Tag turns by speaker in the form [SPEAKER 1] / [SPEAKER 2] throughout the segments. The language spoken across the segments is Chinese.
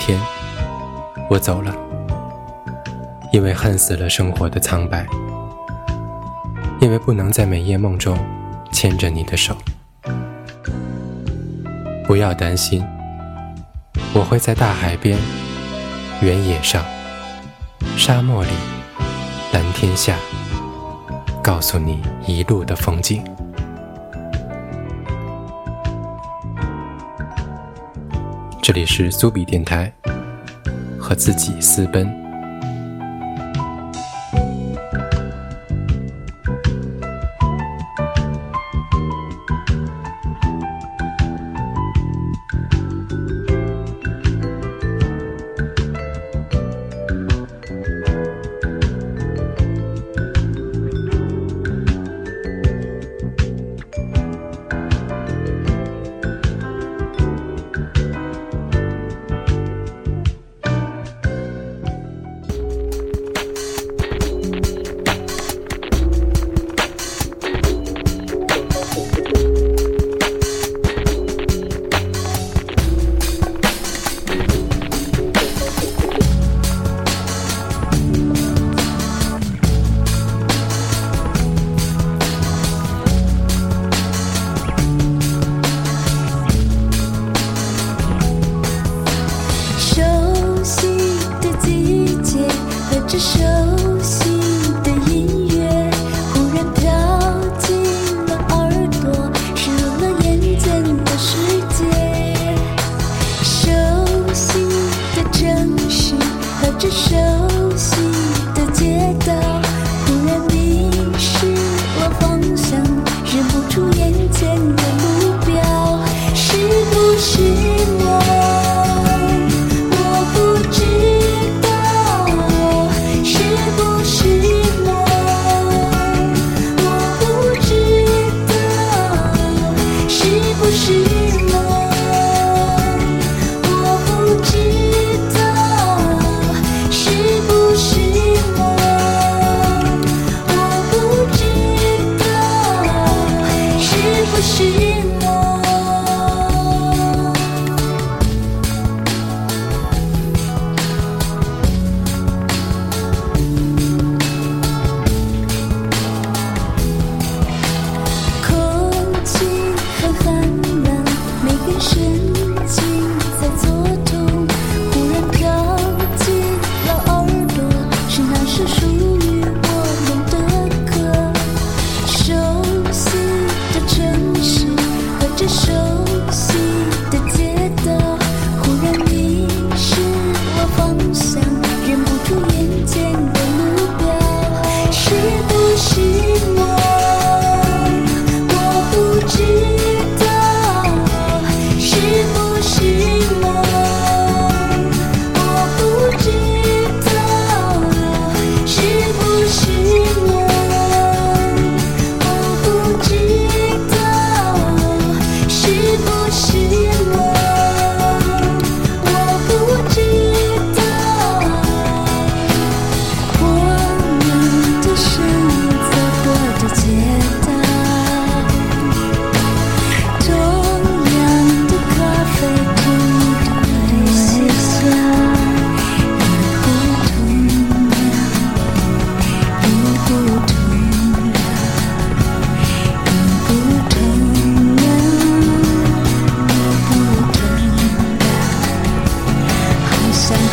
[SPEAKER 1] 天，我走了，因为恨死了生活的苍白，因为不能在每夜梦中牵着你的手。不要担心，我会在大海边、原野上、沙漠里、蓝天下，告诉你一路的风景。这里是苏比电台，和自己私奔。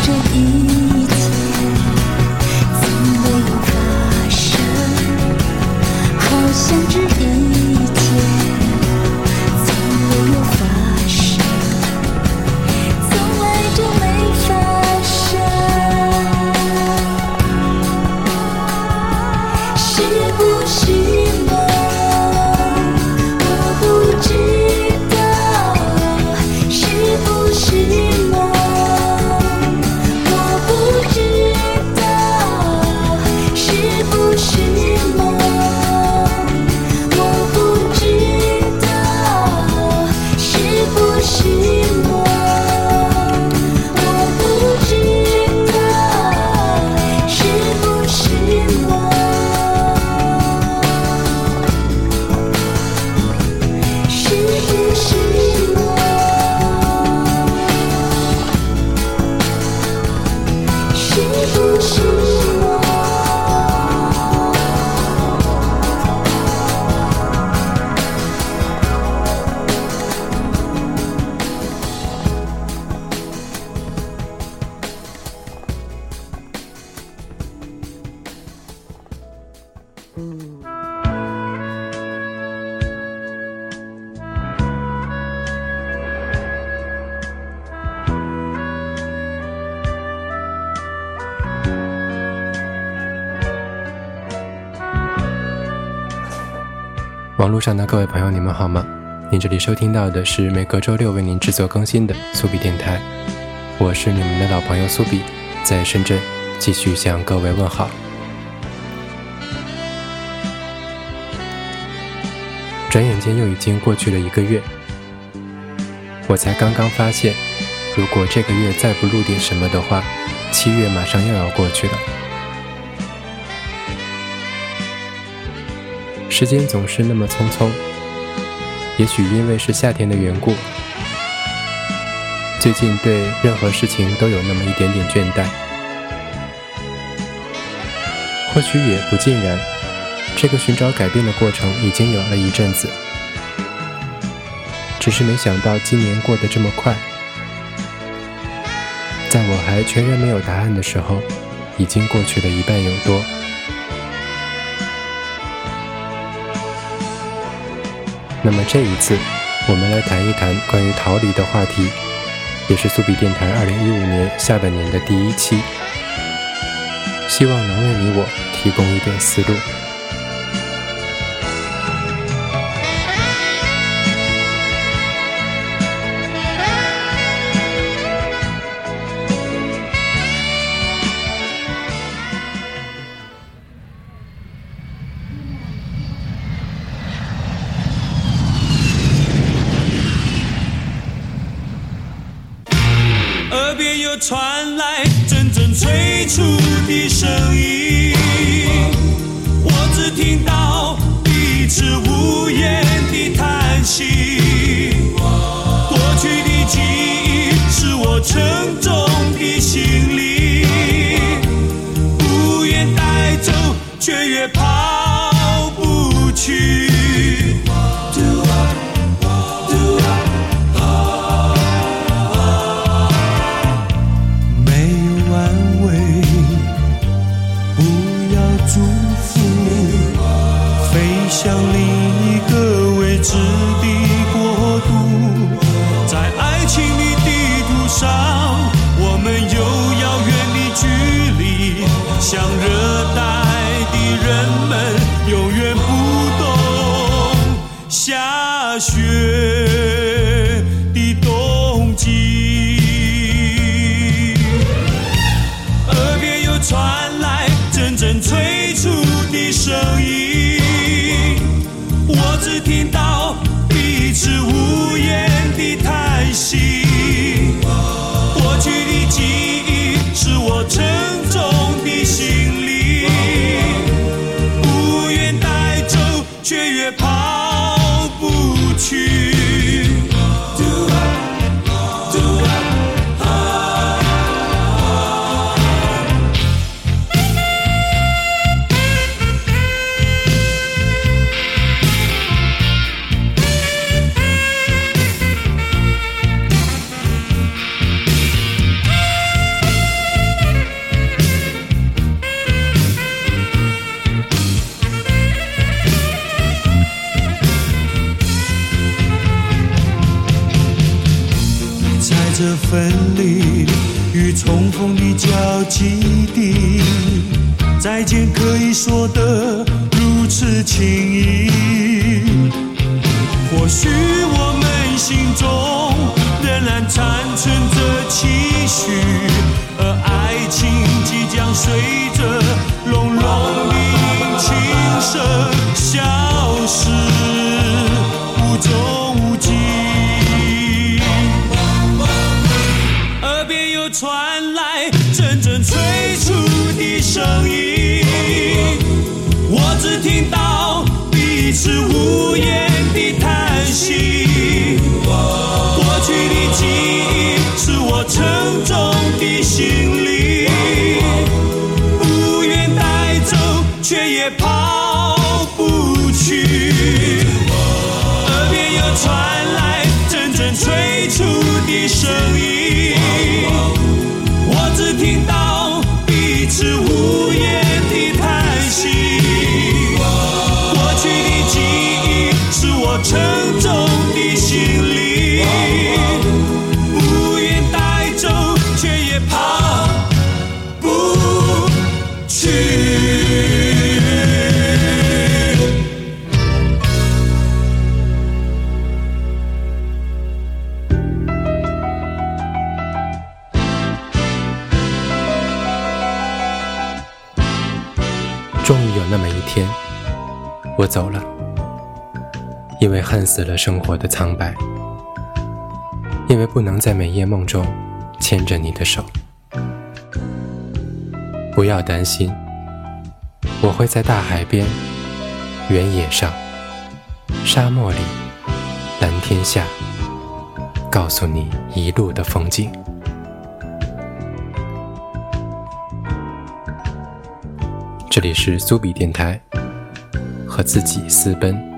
[SPEAKER 1] 这一。
[SPEAKER 2] 网络上的各位朋友，你们好吗？您这里收听到的是每个周六为您制作更新的苏比电台，我是你们的老朋友苏比，在深圳继续向各位问好。转眼间又已经过去了一个月，我才刚刚发现，如果这个月再不录点什么的话，七月马上又要过去了。时间总是那么匆匆，也许因为是夏天的缘故，最近对任何事情都有那么一点点倦怠。或许也不尽然，这个寻找改变的过程已经有了一阵子，只是没想到今年过得这么快。在我还全然没有答案的时候，已经过去了一半有多。那么这一次，我们来谈一谈关于逃离的话题，也是苏比电台二零一五年下半年的第一期，希望能为你我提供一点思路。
[SPEAKER 3] 走
[SPEAKER 4] 了，因为恨死了生活的苍白，因为不能在每夜梦中牵着你的手。不要担心，我会在大海边、原野上、沙漠里、蓝天下，告诉你一路的风景。这里是苏比电台。和自己私奔。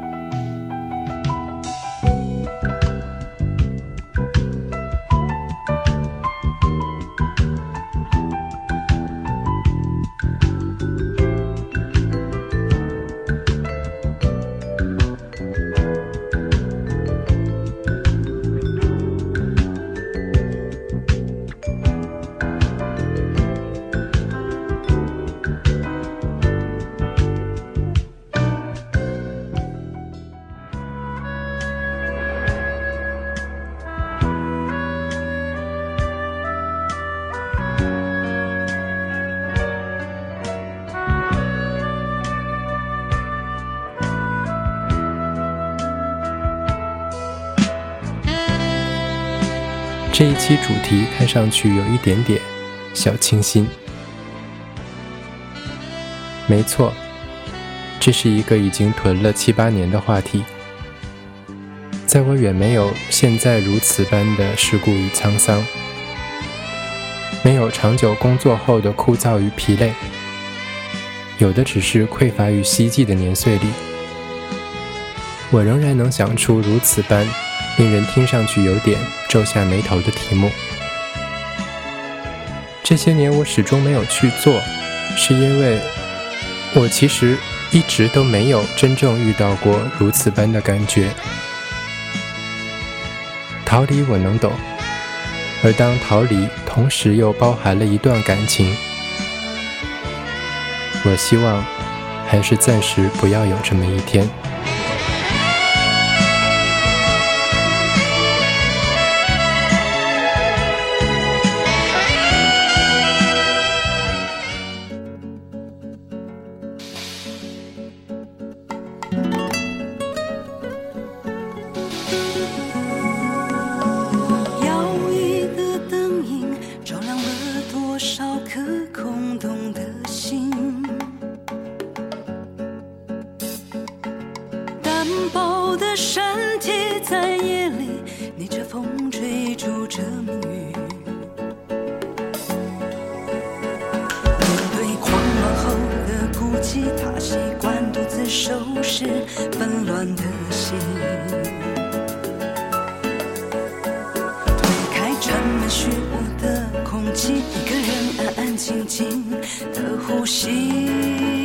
[SPEAKER 4] 上去有一点点小清新。没错，这是一个已经囤了七八年的话题。在我远没有现在如此般的世故与沧桑，没有长久工作后的枯燥与疲累，有的只是匮乏与希冀的年岁里，我仍然能想出如此般令人听上去有点皱下眉头的题目。这些年我始终没有去做，是因为我其实一直都没有真正遇到过如此般的感觉。逃离我能懂，而当逃离同时又包含了一段感情，我希望还是暂时不要有这么一天。
[SPEAKER 5] 瘦的身体在夜里逆着风追逐着命运。面对狂乱后的孤寂，他习惯独自收拾纷乱的心。推开城门虚无的空气，一个人安安静静的呼
[SPEAKER 6] 吸。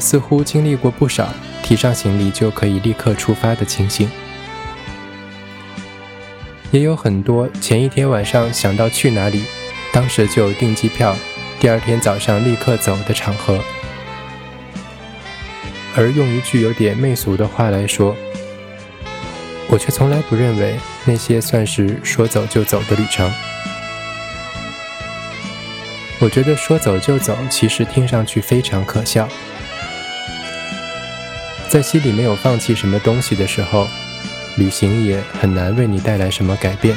[SPEAKER 6] 似乎经历过不少提上行李就可以立刻出发的情形，也有很多前一天晚上想到去哪里，当时就订机票，第二天早上立刻走的场合。而用一句有点媚俗的话来说，我却从来不认为那些算是说走就走的旅程。我觉得说走就走其实听上去非常可笑。在心里没有放弃什么东西的时候，旅行也很难为你带来什么改变。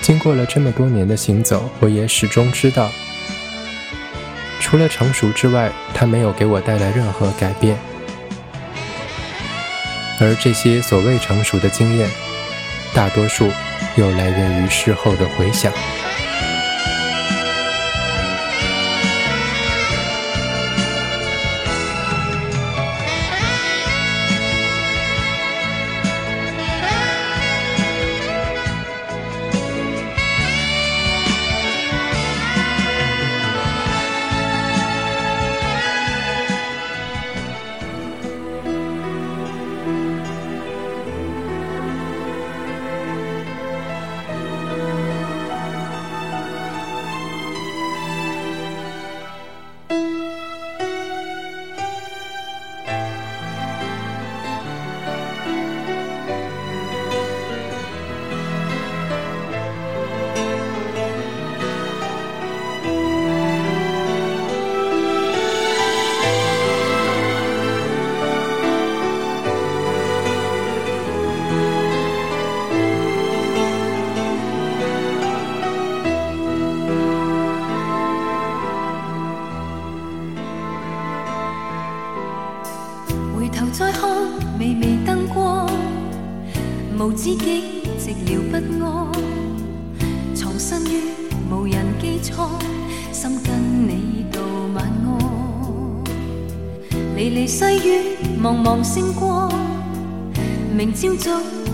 [SPEAKER 6] 经过了这么多年的行走，我也始终知道，除了成熟之外，它没有给我带来任何改变。而这些所谓成熟的经验，大多数又来源于事后的回想。
[SPEAKER 5] 离细雨，茫茫星光。明朝早，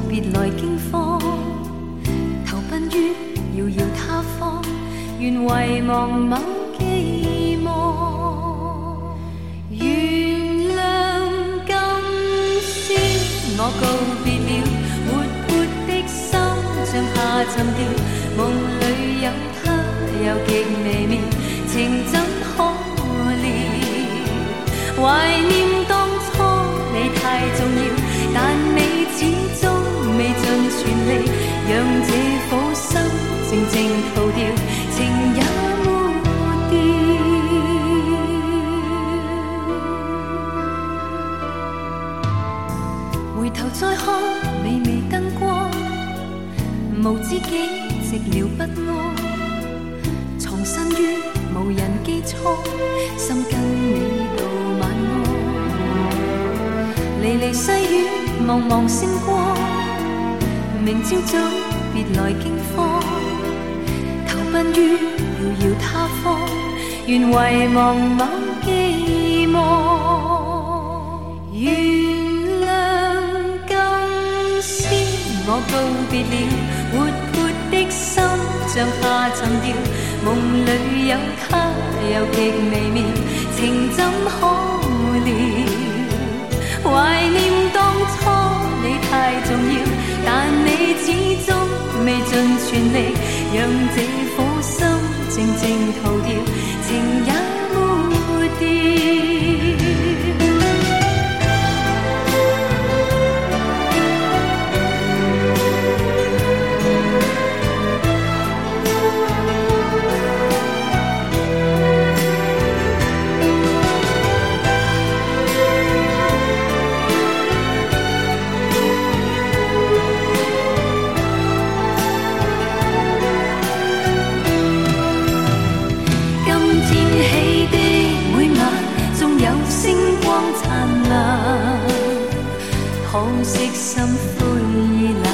[SPEAKER 5] 别来惊慌。投奔于遥遥他方，愿遗忘某寄望。原谅今宵，我告别了活泼的心，像下沉掉。梦里有他，又极微妙，情怎？怀念当初你太重要，但你始终未尽全力，让这苦心静静逃掉，情也抹掉。回头再看微微灯光，无知己寂寥不安，藏身于无人机舱，心。细雨，茫茫星光。明朝早，别来惊慌。投奔于遥遥他方，愿遗忘某寄望。原谅今宵，我告别了活泼的心，像下沉掉。梦里有他，有极微妙，情怎可料？怀念当初你太重要，但你始终未尽全力，让这苦心静静逃掉，情也没掉。心灰意冷，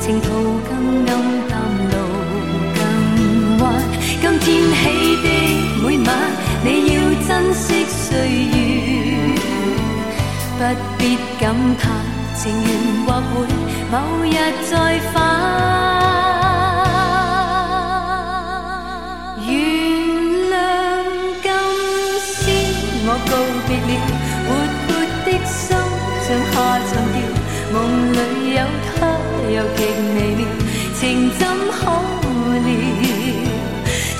[SPEAKER 5] 情途更暗淡，路更弯。今天起的每晚，你要珍惜岁月，不必感怕，情缘或会某日再返。原谅今宵，我告别了活泼的心，像下场调。梦里有他，又极微妙，情怎可料？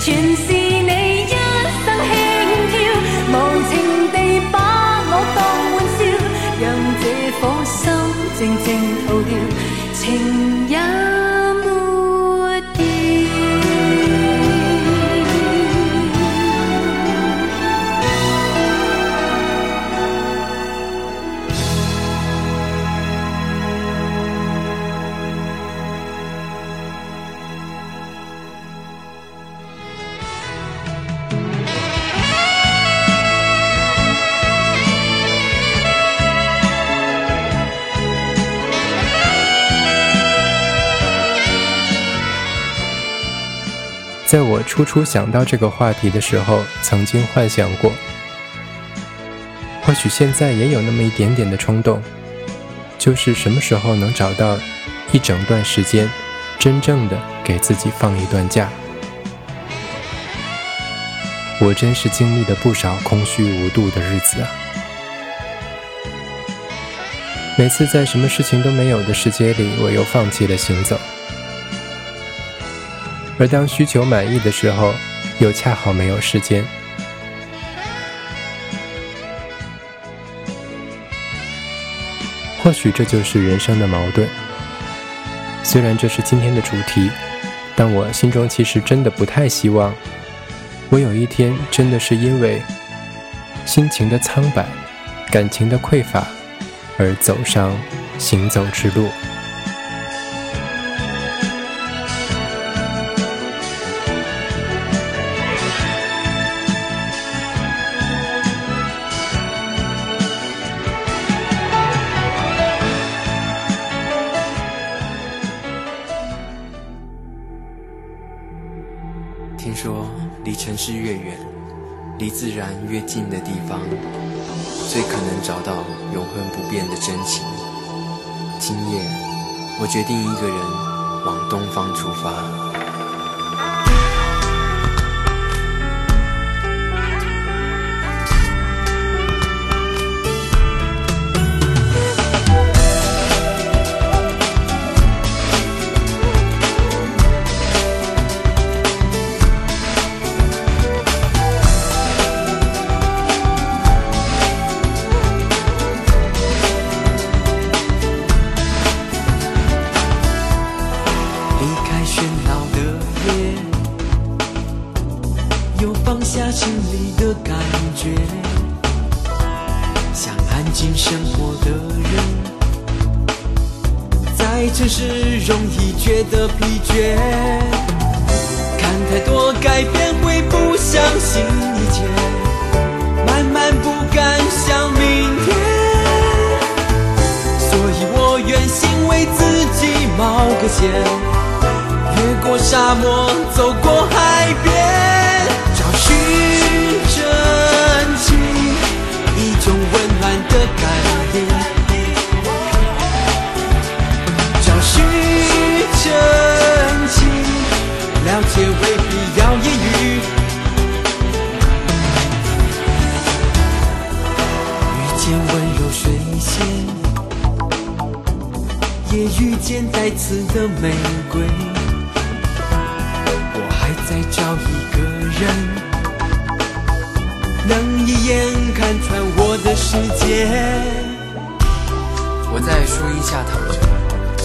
[SPEAKER 5] 全是你一生轻佻，无情地把我当玩笑，让这颗心静静逃掉，情也。
[SPEAKER 6] 初初想到这个话题的时候，曾经幻想过，或许现在也有那么一点点的冲动，就是什么时候能找到一整段时间，真正的给自己放一段假。我真是经历了不少空虚无度的日子啊！每次在什么事情都没有的世界里，我又放弃了行走。而当需求满意的时候，又恰好没有时间。或许这就是人生的矛盾。虽然这是今天的主题，但我心中其实真的不太希望，我有一天真的是因为心情的苍白、感情的匮乏而走上行走之路。
[SPEAKER 7] 方，最可能找到永恒不变的真情。今夜，我决定一个人往东方出发。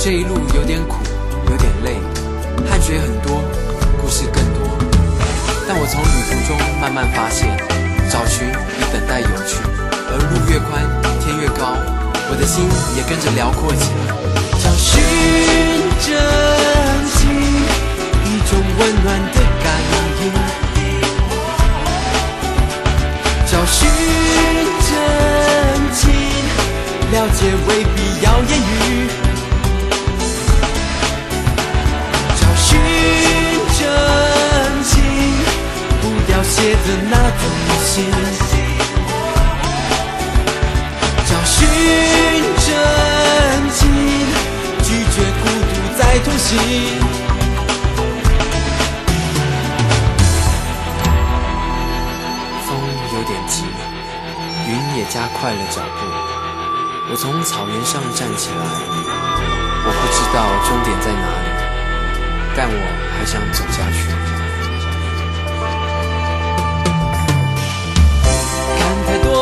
[SPEAKER 8] 这一路有点苦，有点累，汗水很多，故事更多。但我从旅途中慢慢发现，找寻比等待有趣，而路越宽，天越高，我的心也跟着辽阔起来。找寻真情，一种温暖的感应。找寻真情，了解未必要言语。的那找寻真拒绝孤独再风有点急，云也加快了脚步。我从草原上站起来，我不知道终点在哪里，但我还想走下去。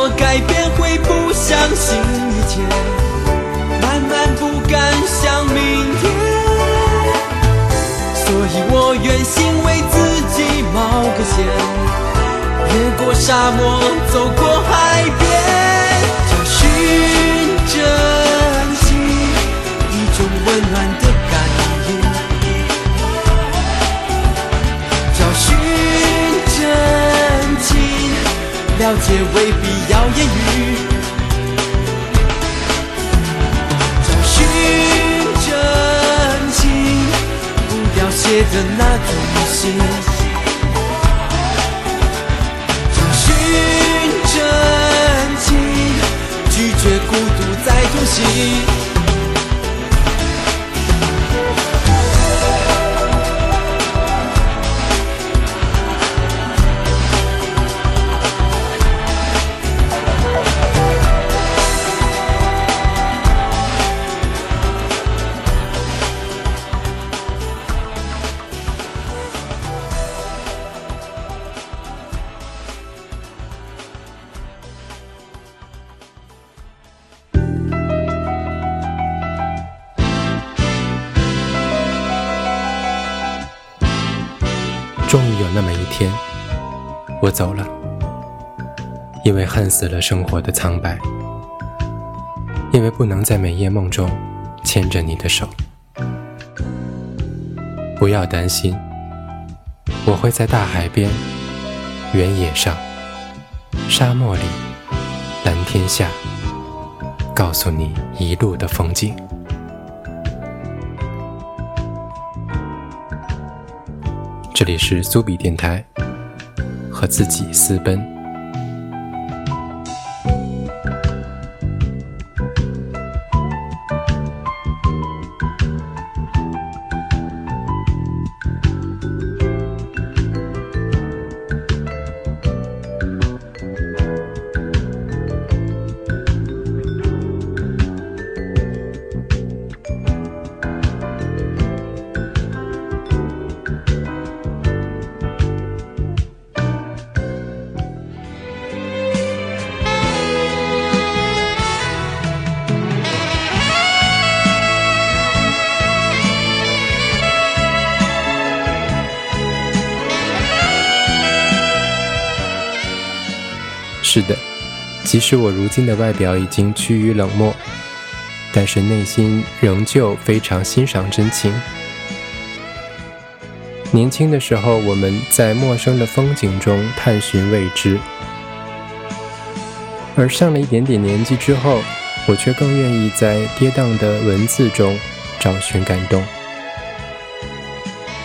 [SPEAKER 8] 我改变，会不相信一切，慢慢不敢想明天。所以我愿心为自己冒个险，越过沙漠，走过海边，找寻真心，一种温暖的。了解未必要言语，找寻真情，不要写的那种心。找寻真情，拒绝孤独再同行。
[SPEAKER 6] 我走了，因为恨死了生活的苍白，因为不能在每夜梦中牵着你的手。不要担心，我会在大海边、原野上、沙漠里、蓝天下，告诉你一路的风景。这里是苏比电台。和自己私奔。即使我如今的外表已经趋于冷漠，但是内心仍旧非常欣赏真情。年轻的时候，我们在陌生的风景中探寻未知；而上了一点点年纪之后，我却更愿意在跌宕的文字中找寻感动。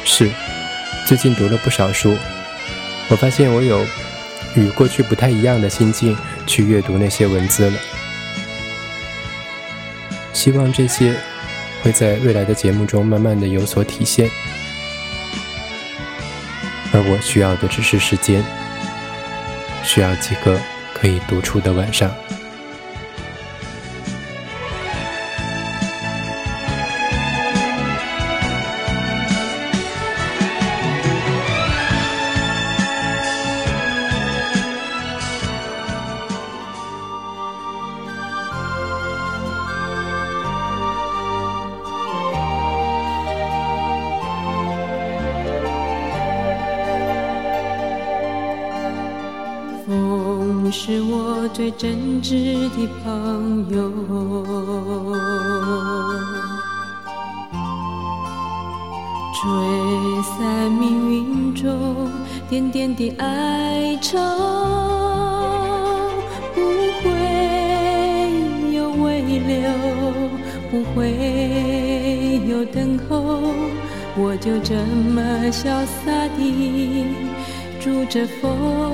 [SPEAKER 6] 是，最近读了不少书，我发现我有与过去不太一样的心境。去阅读那些文字了。希望这些会在未来的节目中慢慢的有所体现，而我需要的只是时间，需要几个可以独处的晚上。
[SPEAKER 9] 后，我就这么潇洒地住着风，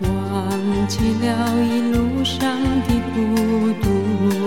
[SPEAKER 9] 忘记了一路上的孤独。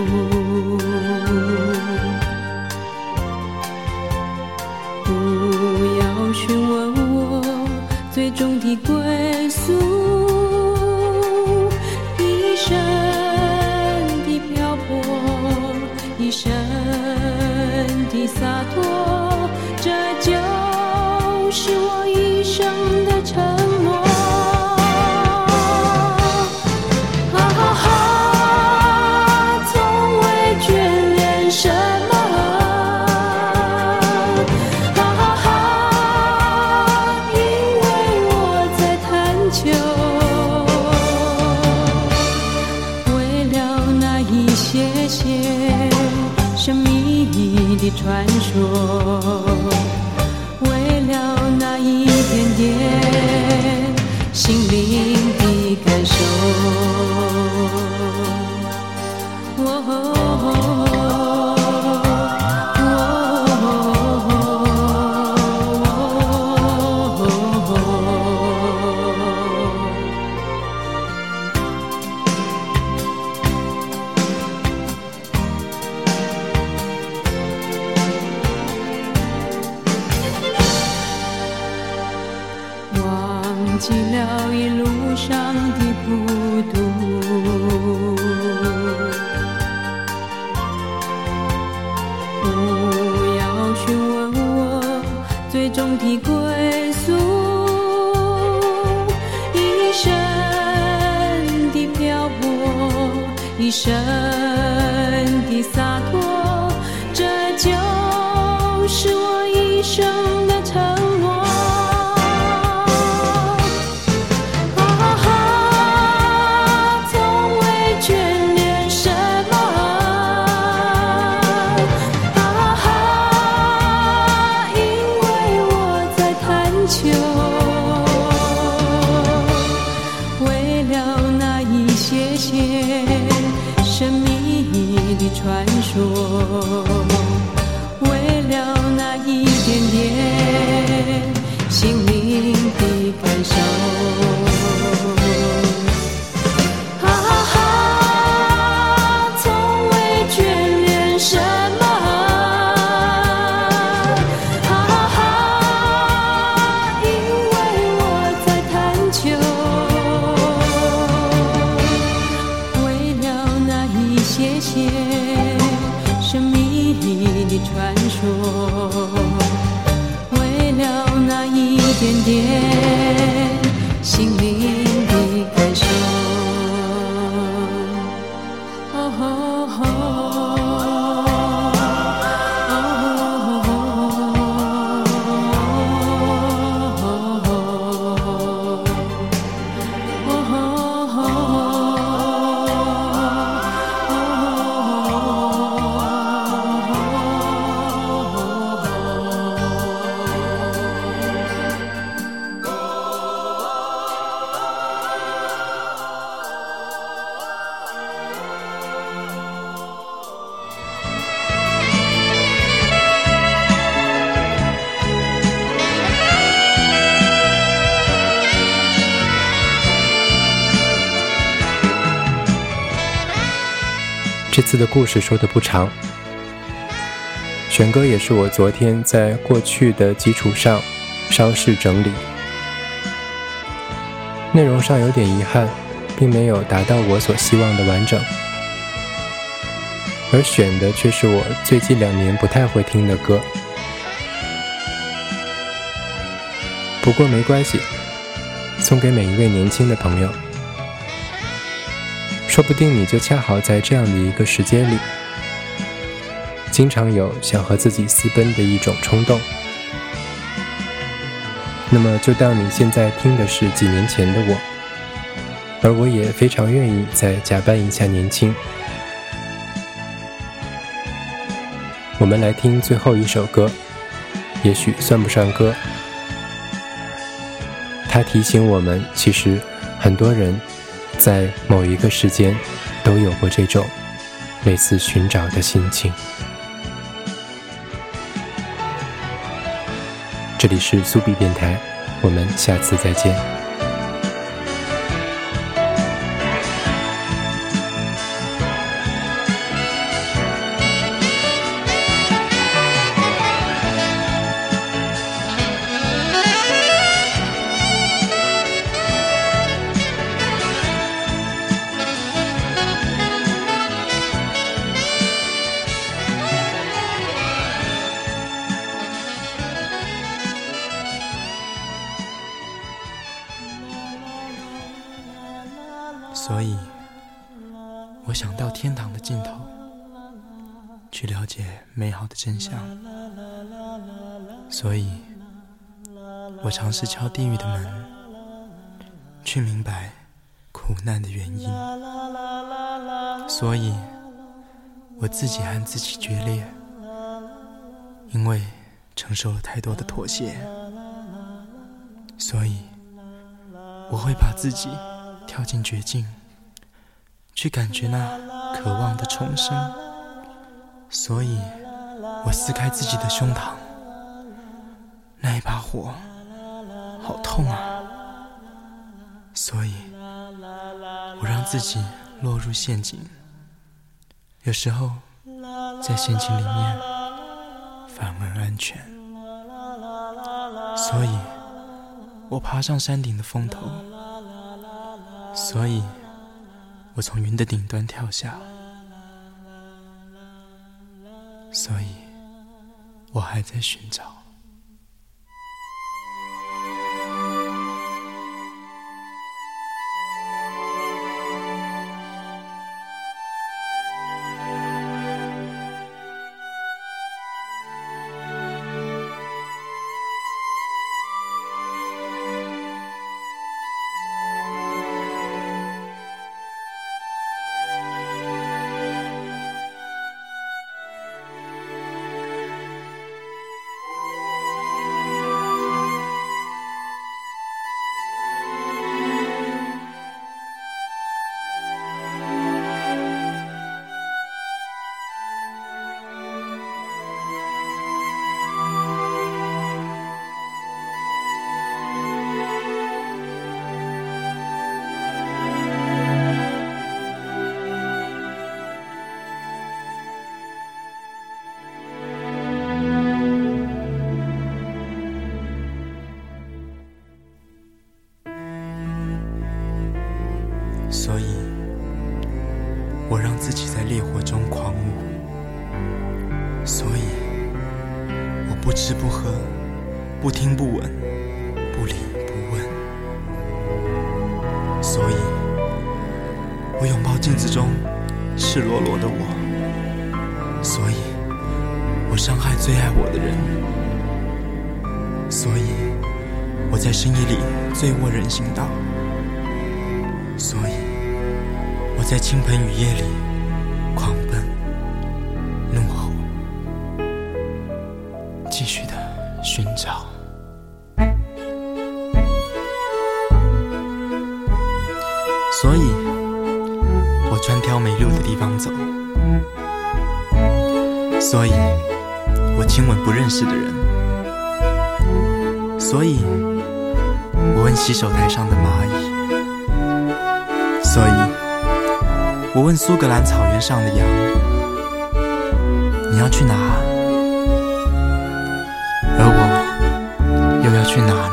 [SPEAKER 9] 的
[SPEAKER 6] 故事说的不长，选歌也是我昨天在过去的基础上稍事整理，内容上有点遗憾，并没有达到我所希望的完整，而选的却是我最近两年不太会听的歌。不过没关系，送给每一位年轻的朋友。说不定你就恰好在这样的一个时间里，经常有想和自己私奔的一种冲动。那么就当你现在听的是几年前的我，而我也非常愿意再假扮一下年轻。我们来听最后一首歌，也许算不上歌，它提醒我们，其实很多人。在某一个时间，都有过这种类似寻找的心情。这里是苏比电台，我们下次再见。
[SPEAKER 7] 所以，我想到天堂的尽头，去了解美好的真相。所以，我尝试敲地狱的门，去明白苦难的原因。所以，我自己和自己决裂，因为承受了太多的妥协。所以，我会把自己。跳进绝境，去感觉那渴望的重生。所以，我撕开自己的胸膛。那一把火，好痛啊！所以，我让自己落入陷阱。有时候，在陷阱里面反而安全。所以我爬上山顶的峰头。所以，我从云的顶端跳下。所以，我还在寻找。不听不闻，不理不问，所以我拥抱镜子中赤裸裸的我，所以我伤害最爱我的人，所以我，在深夜里醉卧人行道，所以我在倾盆雨夜里。所以，我亲吻不认识的人。所以，我问洗手台上的蚂蚁。所以，我问苏格兰草原上的羊。你要去哪？而我又要去哪？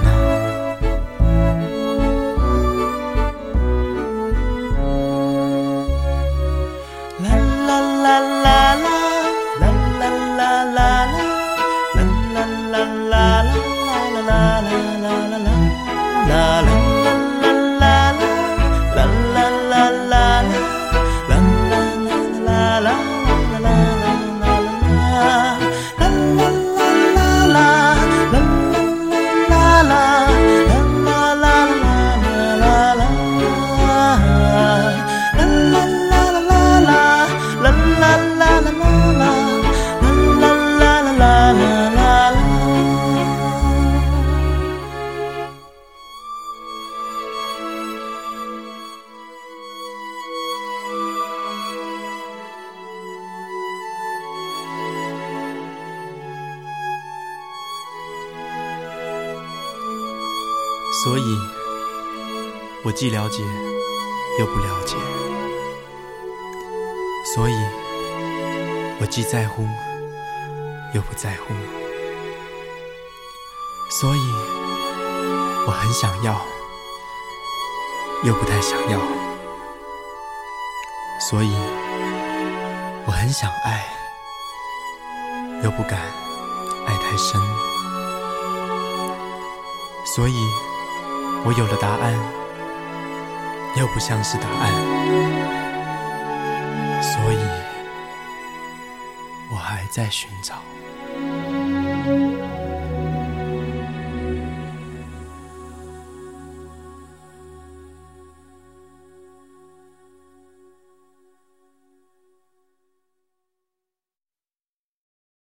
[SPEAKER 7] 既了解又不了解，所以我既在乎又不在乎，所以我很想要又不太想要，所以我很想爱又不敢爱太深，所以我有了答案。又不像是答案，所以我还在寻找。